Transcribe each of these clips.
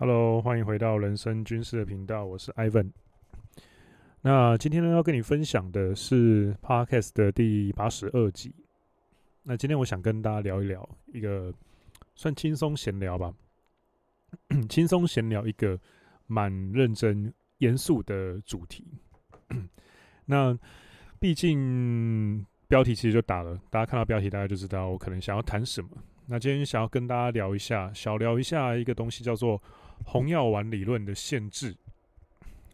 Hello，欢迎回到人生军事的频道，我是 Ivan。那今天呢，要跟你分享的是 Podcast 的第八十二集。那今天我想跟大家聊一聊一个算轻松闲聊吧，轻松闲聊一个蛮认真严肃的主题。那毕竟标题其实就打了，大家看到标题大家就知道我可能想要谈什么。那今天想要跟大家聊一下，小聊一下一个东西，叫做红药丸理论的限制。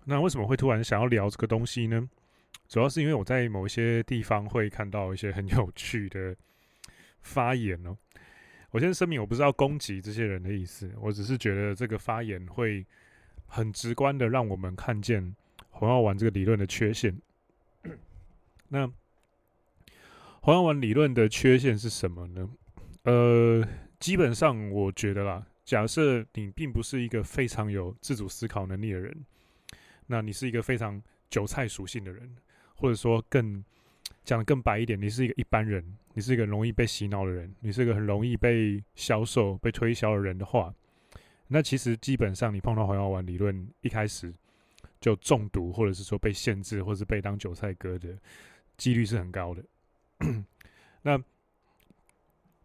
那为什么会突然想要聊这个东西呢？主要是因为我在某一些地方会看到一些很有趣的发言哦。我先声明，我不是要攻击这些人的意思，我只是觉得这个发言会很直观的让我们看见红药丸这个理论的缺陷。那红药丸理论的缺陷是什么呢？呃，基本上我觉得啦。假设你并不是一个非常有自主思考能力的人，那你是一个非常韭菜属性的人，或者说更讲的更白一点，你是一个一般人，你是一个容易被洗脑的人，你是一个很容易被销售、被推销的人的话，那其实基本上你碰到黄药丸理论一开始就中毒，或者是说被限制，或者是被当韭菜割的几率是很高的。那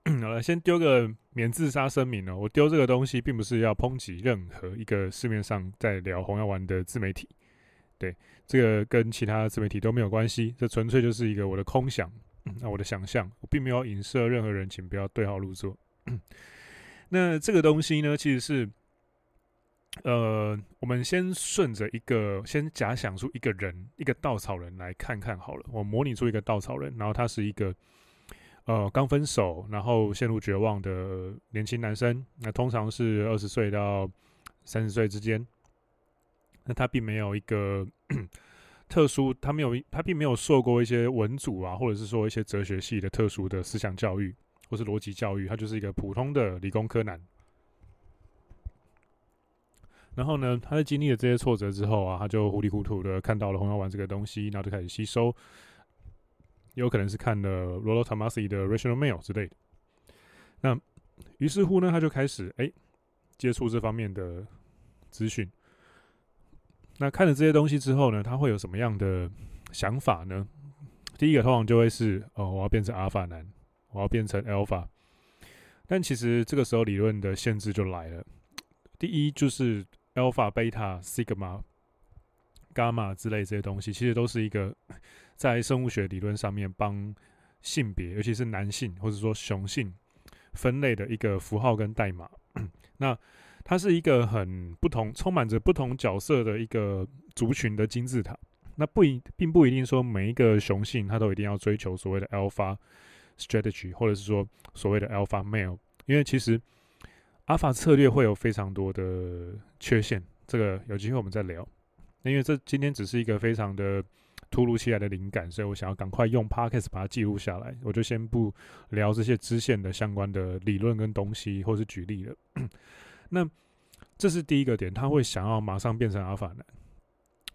好了，先丢个。免自杀声明哦？我丢这个东西，并不是要抨击任何一个市面上在聊红药丸的自媒体，对，这个跟其他自媒体都没有关系，这纯粹就是一个我的空想，那、嗯、我的想象，我并没有影射任何人，请不要对号入座。那这个东西呢，其实是，呃，我们先顺着一个，先假想出一个人，一个稻草人来看看好了，我模拟出一个稻草人，然后他是一个。呃，刚分手，然后陷入绝望的年轻男生，那通常是二十岁到三十岁之间。那他并没有一个 特殊，他没有，他并没有受过一些文组啊，或者是说一些哲学系的特殊的思想教育，或是逻辑教育，他就是一个普通的理工科男。然后呢，他在经历了这些挫折之后啊，他就糊里糊涂的看到了红药丸这个东西，然后就开始吸收。有可能是看了 Rollo Tomassi 的 Rational Mail 之类的，那于是乎呢，他就开始哎、接触这方面的资讯。那看了这些东西之后呢，他会有什么样的想法呢？第一个通常就会是哦，我要变成阿尔法男，我要变成 Alpha。但其实这个时候理论的限制就来了。第一就是 Alpha、Beta、Sigma、伽马之类这些东西，其实都是一个。在生物学理论上面，帮性别，尤其是男性或者说雄性分类的一个符号跟代码。那它是一个很不同、充满着不同角色的一个族群的金字塔。那不一，并不一定说每一个雄性他都一定要追求所谓的 alpha strategy，或者是说所谓的 alpha male，因为其实 alpha 策略会有非常多的缺陷。这个有机会我们再聊。因为这今天只是一个非常的。突如其来的灵感，所以我想要赶快用 Podcast 把它记录下来。我就先不聊这些支线的相关的理论跟东西，或是举例了。那这是第一个点，他会想要马上变成阿尔法男，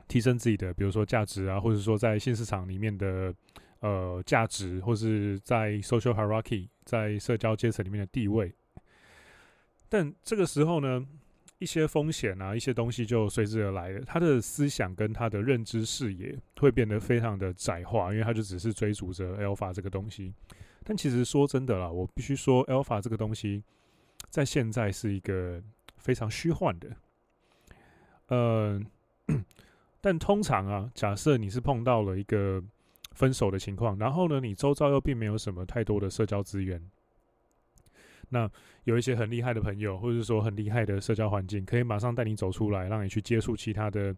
提升自己的，比如说价值啊，或者说在新市场里面的呃价值，或是在 social hierarchy 在社交阶层里面的地位。但这个时候呢，一些风险啊，一些东西就随之而来了。他的思想跟他的认知视野会变得非常的窄化，因为他就只是追逐着 alpha 这个东西。但其实说真的啦，我必须说 alpha 这个东西在现在是一个非常虚幻的。呃，但通常啊，假设你是碰到了一个分手的情况，然后呢，你周遭又并没有什么太多的社交资源。那有一些很厉害的朋友，或者说很厉害的社交环境，可以马上带你走出来，让你去接触其他的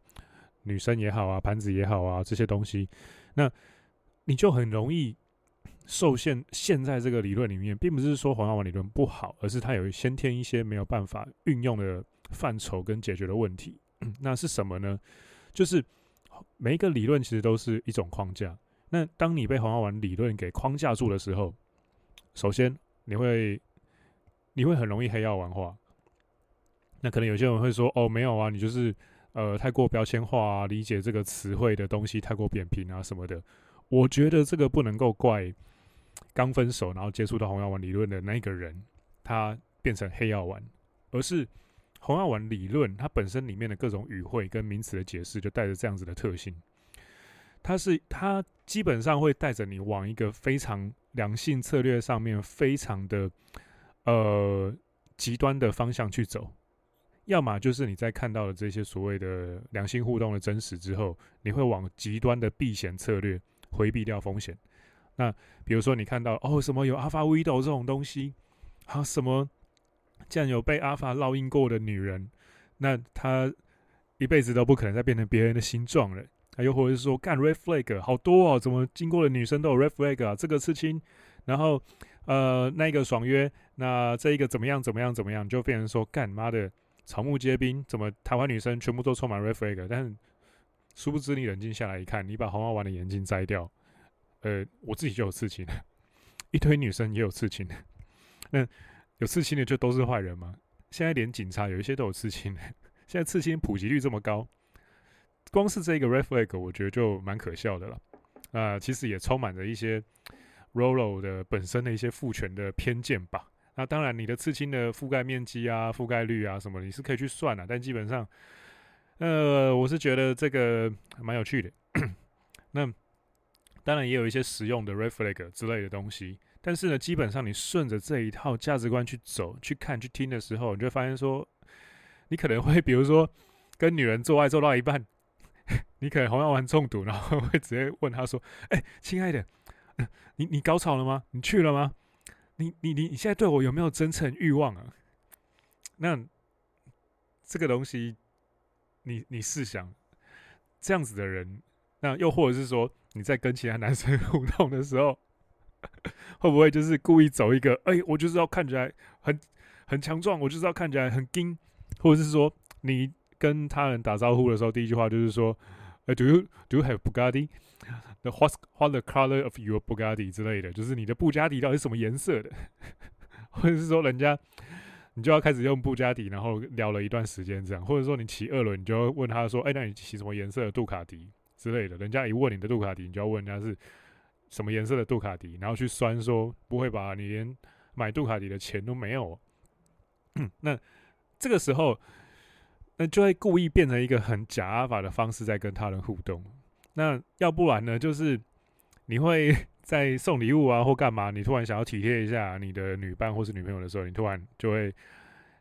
女生也好啊，盘子也好啊，这些东西，那你就很容易受限。现在这个理论里面，并不是说黄药丸理论不好，而是它有先天一些没有办法运用的范畴跟解决的问题。那是什么呢？就是每一个理论其实都是一种框架。那当你被黄药丸理论给框架住的时候，首先你会。你会很容易黑药丸化，那可能有些人会说：“哦，没有啊，你就是呃太过标签化啊，理解这个词汇的东西太过扁平啊什么的。”我觉得这个不能够怪刚分手然后接触到红药丸理论的那个人，他变成黑药丸，而是红药丸理论它本身里面的各种语汇跟名词的解释，就带着这样子的特性。它是它基本上会带着你往一个非常良性策略上面非常的呃极端的方向去走。要么就是你在看到了这些所谓的良性互动的真实之后，你会往极端的避险策略回避掉风险。那比如说你看到哦什么有 Alpha Widow 这种东西，啊什么既然有被 Alpha 烙印过的女人，那她一辈子都不可能再变成别人的形状了。又或者是说干 Red Flag 好多哦，怎么经过的女生都有 Red Flag 啊？这个刺青，然后呃那个爽约，那这一个怎么样怎么样怎么样，就变成说干妈的。草木皆兵，怎么台湾女生全部都充满 reflag？但殊不知，你冷静下来一看，你把红花丸的眼镜摘掉，呃，我自己就有刺青，一堆女生也有刺青，那有刺青的就都是坏人吗？现在连警察有一些都有刺青，现在刺青普及率这么高，光是这个 reflag，我觉得就蛮可笑的了。啊、呃，其实也充满着一些 Rolo 的本身的一些父权的偏见吧。那当然，你的刺青的覆盖面积啊、覆盖率啊什么，你是可以去算的。但基本上，呃，我是觉得这个蛮有趣的。那当然也有一些实用的 reflag 之类的东西。但是呢，基本上你顺着这一套价值观去走、去看、去听的时候，你就发现说，你可能会比如说跟女人做爱做到一半，你可能红药丸中毒，然后会直接问她说：“哎、亲爱的，你你高潮了吗？你去了吗？”你你你你现在对我有没有真诚欲望啊？那这个东西，你你试想，这样子的人，那又或者是说你在跟其他男生 互动的时候，会不会就是故意走一个？哎、我就是要看起来很很强壮，我就是要看起来很硬，或者是说你跟他人打招呼的时候，第一句话就是说，哎、，Do you do you have Bugatti？The what what color of your Bugatti 之类的，就是你的布加迪到底是什么颜色的，或者是说人家你就要开始用布加迪，然后聊了一段时间这样，或者说你骑二轮，你就要问他说，哎、那你骑什么颜色的杜卡迪之类的？人家一问你的杜卡迪，你就要问人家是什么颜色的杜卡迪，然后去酸说不会吧，你连买杜卡迪的钱都没有。那这个时候，那就会故意变成一个很假阿法的方式在跟他人互动。那要不然呢？就是你会 在送礼物啊或干嘛，你突然想要体贴一下你的女伴或是女朋友的时候，你突然就会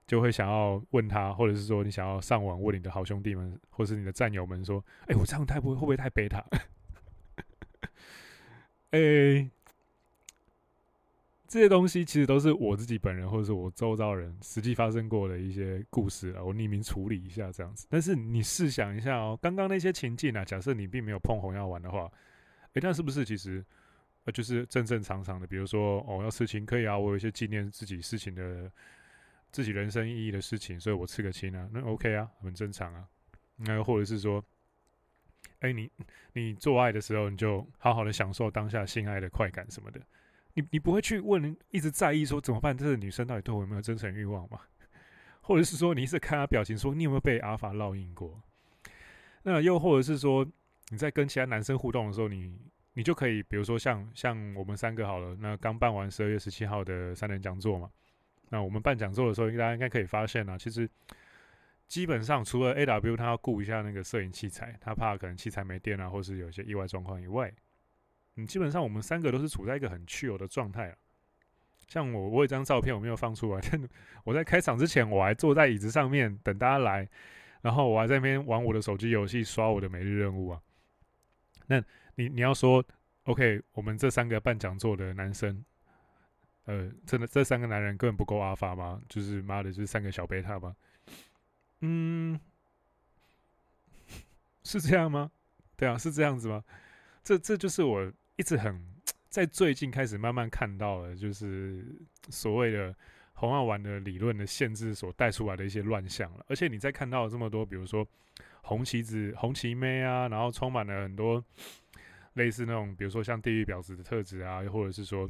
就会想要问他，或者是说你想要上网问你的好兄弟们或是你的战友们说：“哎、我这样太不会会不会太贝塔？” 哎、这些东西其实都是我自己本人或者是我周遭人实际发生过的一些故事啊，我匿名处理一下这样子。但是你试想一下哦，刚刚那些情境啊，假设你并没有碰红药丸的话，诶，那是不是其实呃就是正正常常的？比如说哦，要刺青可以啊，我有一些纪念自己事情的、自己人生意义的事情，所以我刺个青啊，那 OK 啊，很正常啊。那又或者是说，诶，你你做爱的时候，你就好好的享受当下性爱的快感什么的。你你不会去问，一直在意说怎么办？这个女生到底对我有没有真诚欲望吗？或者是说，你一直看她表情，说你有没有被阿法烙印过？那又或者是说，你在跟其他男生互动的时候，你你就可以，比如说像像我们三个好了，那刚办完十二月十七号的三人讲座嘛，那我们办讲座的时候，大家应该可以发现啊，其实基本上除了 AW 他要顾一下那个摄影器材，他怕可能器材没电啊，或是有些意外状况以外。你，基本上我们三个都是处在一个很屈辱的状态啊。像我，我有一张照片我没有放出来，但我在开场之前我还坐在椅子上面等大家来，然后我还在那边玩我的手机游戏，刷我的每日任务啊。那你你要说，OK，我们这三个办讲座的男生，呃，真的这三个男人根本不够阿法吗？就是妈的，就是三个小贝塔吗？嗯，是这样吗？对啊，是这样子吗？这这就是我。一直很在最近开始慢慢看到了，就是所谓的红药丸的理论的限制所带出来的一些乱象了。而且你在看到这么多，比如说红旗子、红旗妹啊，然后充满了很多类似那种，比如说像地狱婊子的特质啊，又或者是说，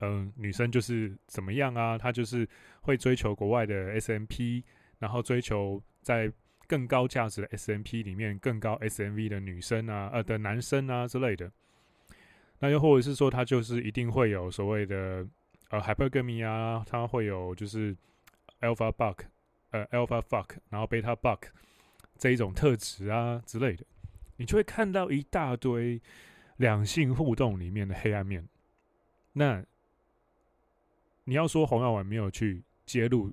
嗯、女生就是怎么样啊，她就是会追求国外的 SMP，然后追求在。更高价值的 SMP 里面更高 SMV 的女生啊，呃的男生啊之类的，那又或者是说，他就是一定会有所谓的呃 hypergamy 啊，他会有就是 alpha buck 呃 alpha fuck，然后 beta buck 这一种特质啊之类的，你就会看到一大堆两性互动里面的黑暗面。那你要说洪耀文没有去揭露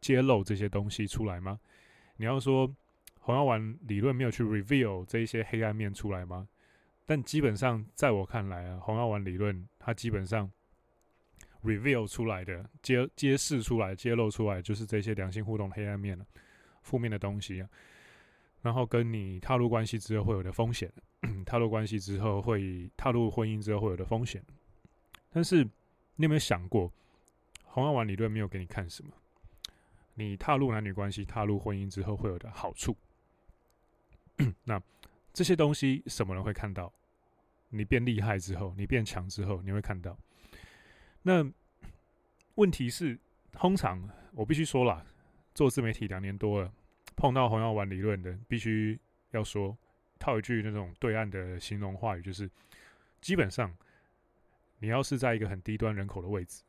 揭露这些东西出来吗？你要说红药丸理论没有去 reveal 这一些黑暗面出来吗？但基本上在我看来啊，红药丸理论它基本上。reveal 出来的，揭揭示出来，揭露出来，就是这些良性互动黑暗面了，负面的东西啊。然后跟你踏入关系之后会有的风险，踏入关系之后会踏入婚姻之后会有的风险。但是你有没有想过，红药丸理论没有给你看什么？你踏入男女关系、踏入婚姻之后会有的好处。那这些东西什么人会看到？你变厉害之后，你变强之后，你会看到。那问题是，通常我必须说啦，做自媒体两年多了，碰到红药丸理论的，必须要说套一句那种对岸的形容话语，就是基本上你要是在一个很低端人口的位置，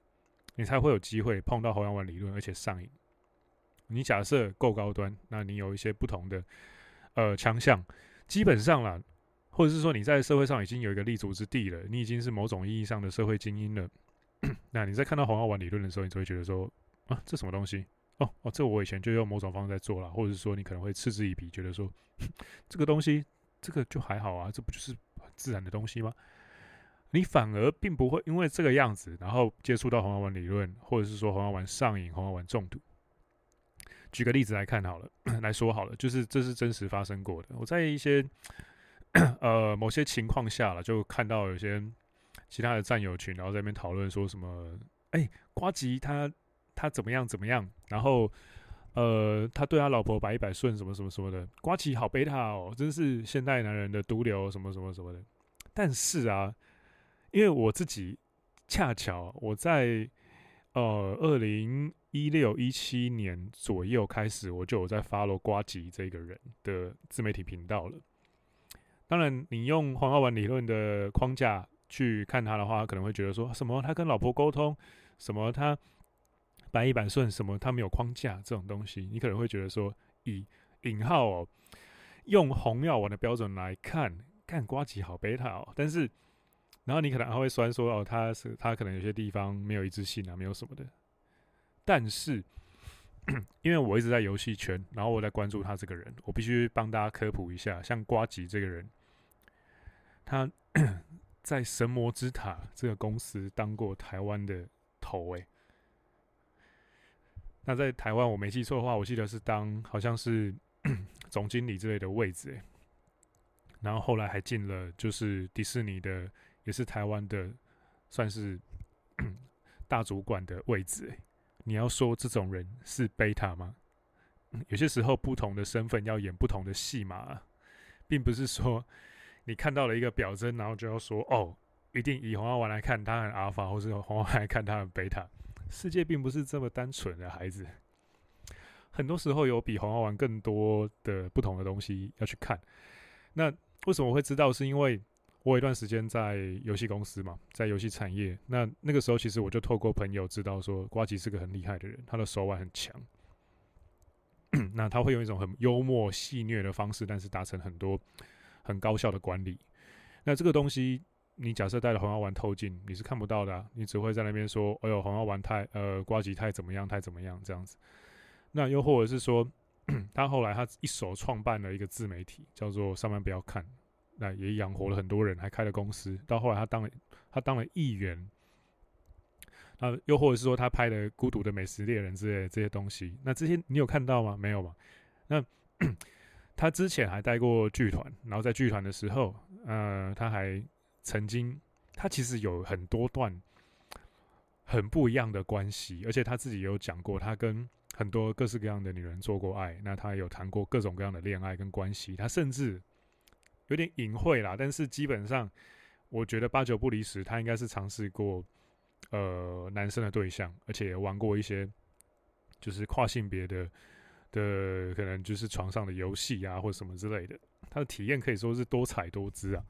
你才会有机会碰到红药丸理论，而且上瘾。你假设够高端，那你有一些不同的呃强项，基本上啦，或者是说你在社会上已经有一个立足之地了，你已经是某种意义上的社会精英了。那你在看到红药丸理论的时候，你就会觉得说啊，这什么东西？哦哦，这我以前就用某种方式在做了，或者是说你可能会嗤之以鼻，觉得说 这个东西这个就还好啊，这不就是自然的东西吗？你反而并不会因为这个样子，然后接触到红药丸理论，或者是说红药丸上瘾、红药丸中毒。举个例子来看好了，来说好了，就是这是真实发生过的。我在一些 呃某些情况下了，就看到有些。其他的战友群，然后在那边讨论说什么？哎，瓜吉他他怎么样怎么样？然后呃，他对他老婆百依百顺，什么什么什么的。瓜吉好贝塔哦，真是现代男人的毒瘤，什么什么什么的。但是啊，因为我自己恰巧我在呃二零一六一七年左右开始，我就有在 follow 瓜吉这个人的自媒体频道了。当然，你用黄药丸理论的框架。去看他的话，可能会觉得说什么他跟老婆沟通，什么他百依百顺，什么他没有框架这种东西，你可能会觉得说以引号哦，用红药丸的标准来看，看瓜吉好贝塔哦，但是然后你可能还会酸说哦，他是他可能有些地方没有一致性啊，没有什么的，但是因为我一直在游戏圈，然后我在关注他这个人，我必须帮大家科普一下，像瓜吉这个人，他。在神魔之塔这个公司当过台湾的头诶，那在台湾我没记错的话，我记得是当好像是 总经理之类的位置诶，然后后来还进了就是迪士尼的，也是台湾的算是 大主管的位置，你要说这种人是贝塔吗？有些时候不同的身份要演不同的戏码，并不是说。你看到了一个表征，然后就要说哦，一定以红药丸来看，他很阿尔法，或是红药丸来看他很贝塔。世界并不是这么单纯的，孩子。很多时候有比红药丸更多的不同的东西要去看。那为什么会知道？是因为我有一段时间在游戏公司嘛，在游戏产业。那那个时候，其实我就透过朋友知道说，瓜吉是个很厉害的人，他的手腕很强。那他会用一种很幽默戏谑的方式，但是达成很多。很高效的管理，那这个东西，你假设带了红药丸透镜，你是看不到的啊，你只会在那边说：“哎呦，红药丸太呃，瓜吉太怎么样，太怎么样这样子。”那又或者是说，他后来他一手创办了一个自媒体，叫做“上班不要看”，那也养活了很多人，还开了公司。到后来他当了他当了议员，那又或者是说他拍的《孤独的美食猎人》之类的这些东西，那这些你有看到吗？没有吧？那。他之前还带过剧团，然后在剧团的时候，呃，他还曾经，他其实有很多段很不一样的关系，而且他自己也有讲过，他跟很多各式各样的女人做过爱，那他有谈过各种各样的恋爱跟关系，他甚至有点隐晦啦，但是基本上，我觉得八九不离十，他应该是尝试过呃男生的对象，而且玩过一些就是跨性别的。的可能就是床上的游戏啊，或什么之类的，他的体验可以说是多彩多姿啊。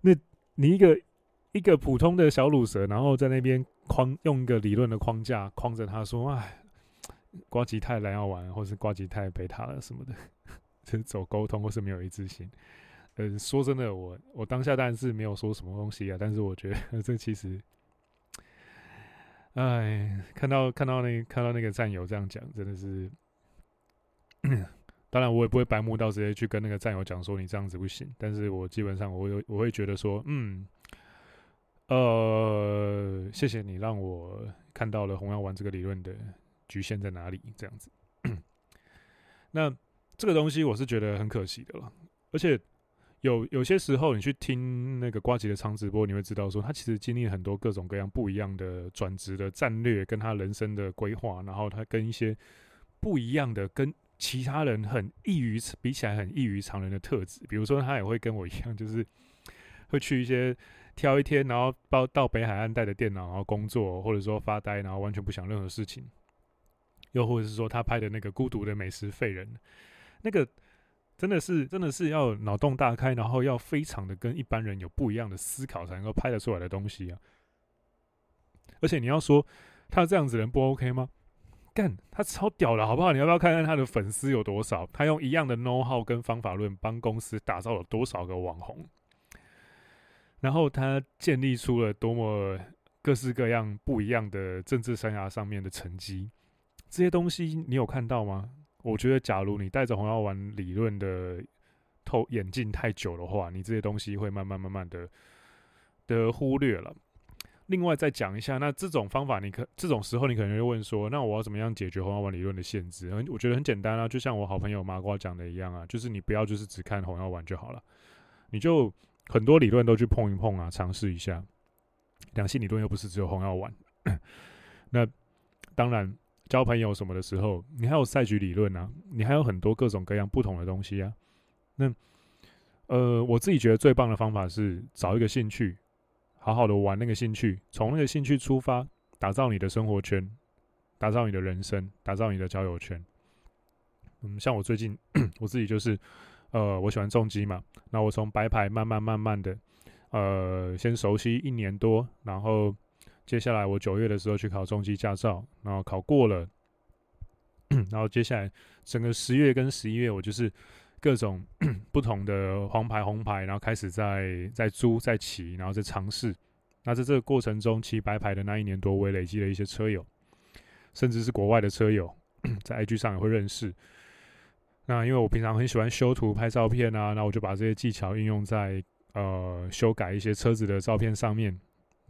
那你一个一个普通的小鲁蛇，然后在那边框用一个理论的框架框着他说，哎，瓜吉太蓝药丸，或是瓜吉太贝塔了什么的，就是走沟通或是没有一致性。嗯，说真的，我我当下当然是没有说什么东西啊，但是我觉得 这其实，哎，看到看到那看到那个战友这样讲，真的是，当然我也不会白目到直接去跟那个战友讲说你这样子不行，但是我基本上我有我会觉得说，嗯，呃，谢谢你让我看到了红药丸这个理论的局限在哪里，这样子。那这个东西我是觉得很可惜的了，而且。有有些时候，你去听那个瓜吉的长直播，你会知道说，他其实经历很多各种各样不一样的转职的战略，跟他人生的规划，然后他跟一些不一样的，跟其他人很异于比起来很异于常人的特质。比如说，他也会跟我一样，就是会去一些挑一天，然后到到北海岸带着电脑，然后工作，或者说发呆，然后完全不想任何事情。又或者是说，他拍的那个孤独的美食废人，那个。真的是，真的是要脑洞大开，然后要非常的跟一般人有不一样的思考，才能够拍得出来的东西啊！而且你要说他这样子人不 OK 吗？干，他超屌的，好不好？你要不要看看他的粉丝有多少？他用一样的 know how 跟方法论帮公司打造了多少个网红？然后他建立出了多么各式各样不一样的政治生涯上面的成绩？这些东西你有看到吗？我觉得，假如你戴着红药丸理论的透眼镜太久的话，你这些东西会慢慢慢慢的的忽略了。另外再讲一下，那这种方法，你可这种时候你可能会问说，那我要怎么样解决红药丸理论的限制？我觉得很简单啊，就像我好朋友麻瓜讲的一样啊，就是你不要就是只看红药丸就好了，你就很多理论都去碰一碰啊，尝试一下。两性理论又不是只有红药丸，那当然。交朋友什么的时候，你还有赛局理论啊，你还有很多各种各样不同的东西啊。那呃，我自己觉得最棒的方法是找一个兴趣，好好的玩那个兴趣，从那个兴趣出发，打造你的生活圈，打造你的人生，打造你的交友圈。嗯，像我最近 我自己就是，呃，我喜欢重机嘛，那我从白牌慢慢慢慢的，呃，先熟悉一年多，然后。接下来我九月的时候去考中级驾照，然后考过了，然后接下来整个十月跟十一月，我就是各种 不同的黄牌红牌，然后开始在在租在骑，然后在尝试。那在这个过程中，骑白牌的那一年多，我也累积了一些车友，甚至是国外的车友，在 IG 上也会认识。那因为我平常很喜欢修图拍照片啊，那我就把这些技巧应用在呃修改一些车子的照片上面。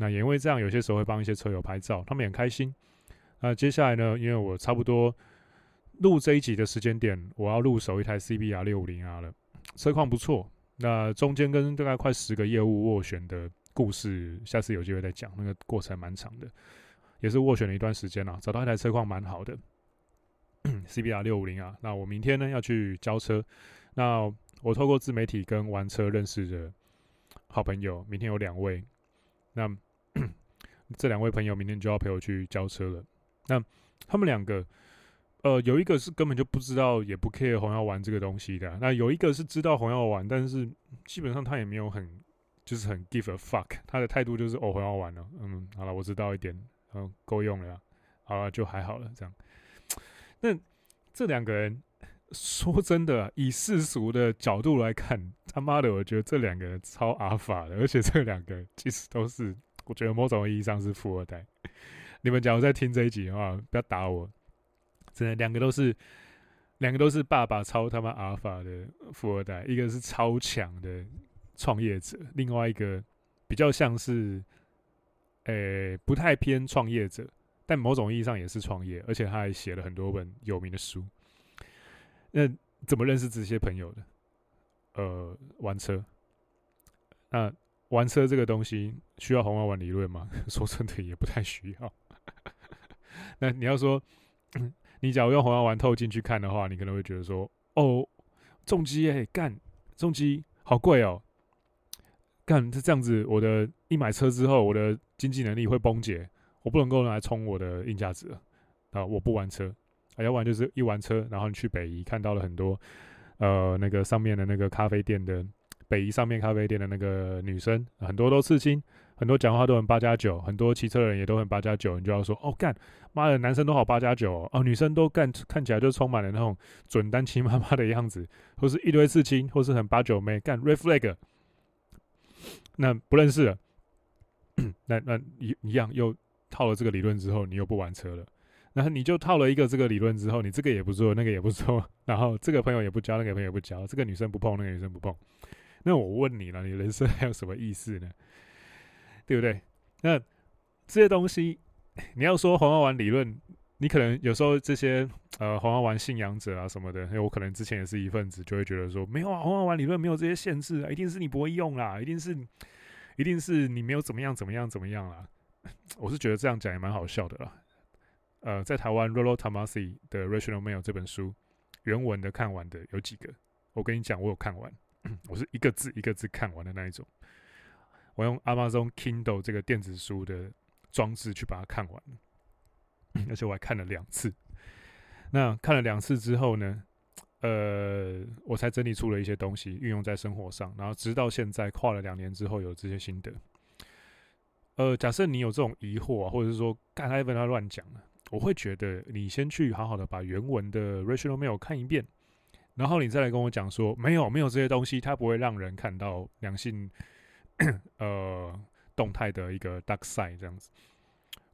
那也因为这样，有些时候会帮一些车友拍照，他们也很开心。那接下来呢，因为我差不多录这一集的时间点，我要入手一台 CBR 六五零 R 了，车况不错。那中间跟大概快十个业务斡旋的故事，下次有机会再讲，那个过程蛮长的，也是斡旋了一段时间啊，找到一台车况蛮好的 CBR 六五零 R。那我明天呢要去交车，那我透过自媒体跟玩车认识的好朋友，明天有两位，那。这两位朋友明天就要陪我去交车了。那他们两个，呃，有一个是根本就不知道，也不 care 红药丸这个东西的。那有一个是知道红药丸，但是基本上他也没有很，就是很 give a fuck。他的态度就是哦，红药丸了，嗯，好了，我知道一点，嗯，够用了，好了，就还好了，这样。那这两个人，说真的，以世俗的角度来看，他妈的，我觉得这两个人超阿法的，而且这两个其实都是。我觉得某种意义上是富二代。你们假如在听这一集的话，不要打我。真的，两个都是，两个都是爸爸超他妈阿尔法的富二代。一个是超强的创业者，另外一个比较像是，诶、不太偏创业者，但某种意义上也是创业，而且他还写了很多本有名的书。那怎么认识这些朋友的？呃，玩车。那。玩车这个东西需要红药丸理论吗？说真的，也不太需要。那你要说，你假如用红药丸透进去看的话，你可能会觉得说，哦，重机哎，干重机好贵哦，干这这样子，我的一买车之后，我的经济能力会崩解，我不能够来充我的硬价值啊！我不玩车，啊，要不然就是一玩车，然后你去北宜看到了很多，呃，那个上面的那个咖啡店的。北宜上面咖啡店的那个女生很多都刺青，很多讲话都很八加九，很多骑车的人也都很八加九，你就要说哦干，妈的，男生都好八加九哦，女生都干看起来就充满了那种准单亲妈妈的样子，或是一堆刺青，或是很八九妹干 reflag，那不认识了，那那一一样又套了这个理论之后，你又不玩车了，然后你就套了一个这个理论之后，你这个也不做，那个也不做，然后这个朋友也不交，那个朋友也不交，这个女生不碰，那个女生不碰，那我问你了，你人生还有什么意思呢？对不对？那这些东西，你要说红药丸理论，你可能有时候这些呃红药丸信仰者啊什么的，因为我可能之前也是一份子，就会觉得说没有啊，红药丸理论没有这些限制啊，一定是你不会用啦，一定是一定是你没有怎么样怎么样怎么样啦。我是觉得这样讲也蛮好笑的啦。呃，在台湾 Rollo Tomasi 的 Rational Mail 这本书原文的看完的有几个，我跟你讲，我有看完，我是一个字一个字看完的那一种。我用 Amazon Kindle 这个电子书的装置去把它看完，而且我还看了两次。那看了两次之后呢，呃，我才整理出了一些东西，运用在生活上。然后直到现在，跨了两年之后，有这些心得。呃，假设你有这种疑惑啊，或者是说刚才问他乱讲了，我会觉得你先去好好的把原文的 Rational Mail 看一遍，然后你再来跟我讲说，没有没有这些东西，它不会让人看到良性。呃，动态的一个 dark side 这样子，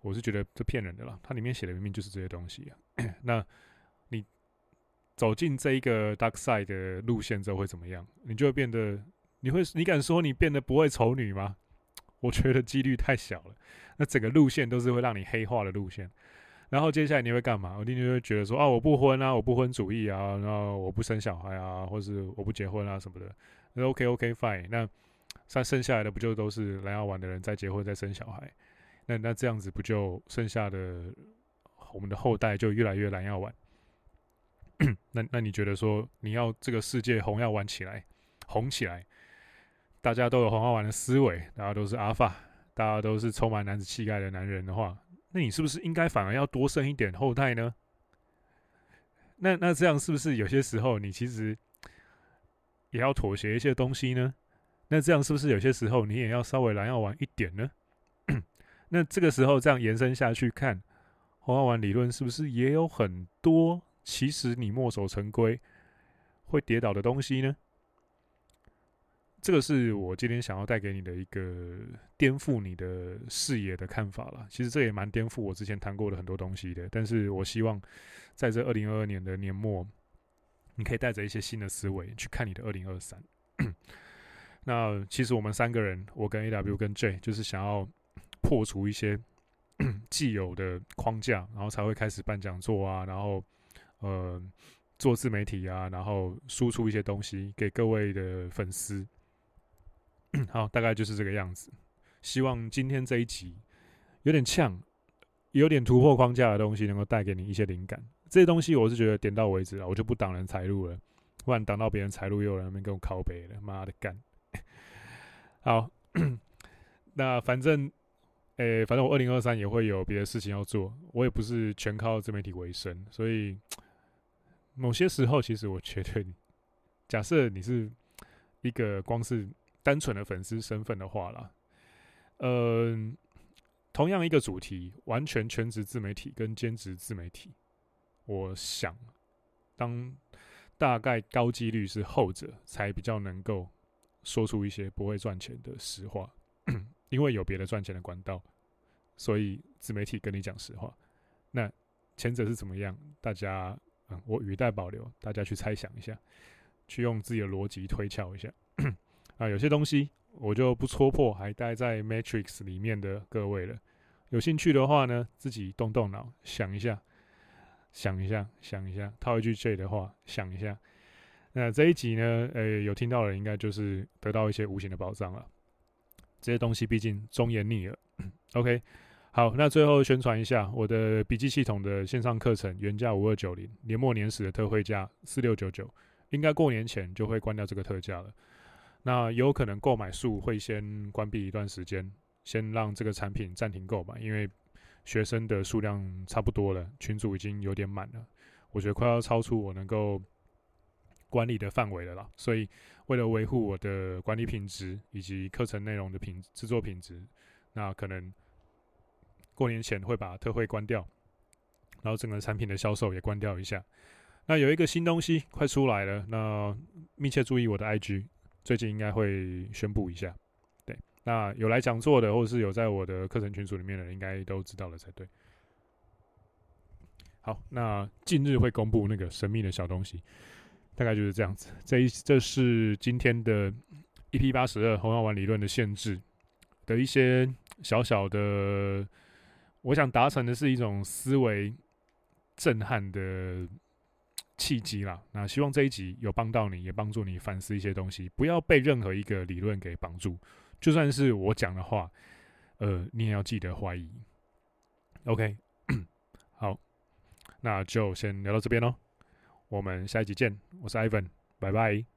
我是觉得这骗人的啦。它里面写的明明就是这些东西啊。那你走进这一个 dark side 的路线之后会怎么样？你就会变得，你会，你敢说你变得不会丑女吗？我觉得几率太小了。那整个路线都是会让你黑化的路线。然后接下来你会干嘛？我一定就会觉得说啊，我不婚啊，我不婚主义啊，然后我不生小孩啊，或是我不结婚啊什么的。那 OK OK fine 那。那剩下来的不就都是蓝药丸的人在结婚、在生小孩？那那这样子不就剩下的我们的后代就越来越蓝药丸？那那你觉得说你要这个世界红药丸起来、红起来，大家都有红药丸的思维，大家都是阿法，大家都是充满男子气概的男人的话，那你是不是应该反而要多生一点后代呢？那那这样是不是有些时候你其实也要妥协一些东西呢？那这样是不是有些时候你也要稍微蓝药丸一点呢？那这个时候这样延伸下去看，红药丸理论是不是也有很多其实你墨守成规会跌倒的东西呢？这个是我今天想要带给你的一个颠覆你的视野的看法了。其实这也蛮颠覆我之前谈过的很多东西的。但是我希望在这二零二二年的年末，你可以带着一些新的思维去看你的二零二三。那其实我们三个人，我跟 AW 跟 J，就是想要破除一些 既有的框架，然后才会开始办讲座啊，然后呃做自媒体啊，然后输出一些东西给各位的粉丝。好，大概就是这个样子。希望今天这一集有点呛，有点突破框架的东西，能够带给你一些灵感。这些东西我是觉得点到为止了，我就不挡人财路了，不然挡到别人财路，又有人那边跟我靠北了，妈的干！好，那反正，诶、反正我二零二三也会有别的事情要做，我也不是全靠自媒体为生，所以某些时候，其实我觉得，假设你是一个光是单纯的粉丝身份的话啦，嗯，同样一个主题，完全全职自媒体跟兼职自媒体，我想，当大概高几率是后者才比较能够。说出一些不会赚钱的实话，因为有别的赚钱的管道，所以自媒体跟你讲实话。那前者是怎么样？大家，嗯，我语带保留，大家去猜想一下，去用自己的逻辑推敲一下。啊，有些东西我就不戳破，还待在 Matrix 里面的各位了。有兴趣的话呢，自己动动脑，想一下，想一下，想一下，套一句 J 的话，想一下。那这一集呢，呃、有听到的人应该就是得到一些无形的宝藏了。这些东西毕竟忠言逆耳。OK，好，那最后宣传一下我的笔记系统的线上课程，原价五二九零，年末年始的特惠价四六九九，应该过年前就会关掉这个特价了。那有可能购买数会先关闭一段时间，先让这个产品暂停购买，因为学生的数量差不多了，群组已经有点满了，我觉得快要超出我能够。管理的范围了啦，所以为了维护我的管理品质以及课程内容的品制作品质，那可能过年前会把特惠关掉，然后整个产品的销售也关掉一下。那有一个新东西快出来了，那密切注意我的 IG，最近应该会宣布一下。对，那有来讲座的，或者是有在我的课程群组里面的人，应该都知道了才对。好，那近日会公布那个神秘的小东西，大概就是这样子。这一这是今天的 EP 八十二红药丸理论的限制的一些小小的，我想达成的是一种思维震撼的。契机啦，那希望这一集有帮到你，也帮助你反思一些东西，不要被任何一个理论给绑住，就算是我讲的话，呃，你也要记得怀疑。OK，好，那就先聊到这边喽，我们下一集见，我是 Ivan，拜拜。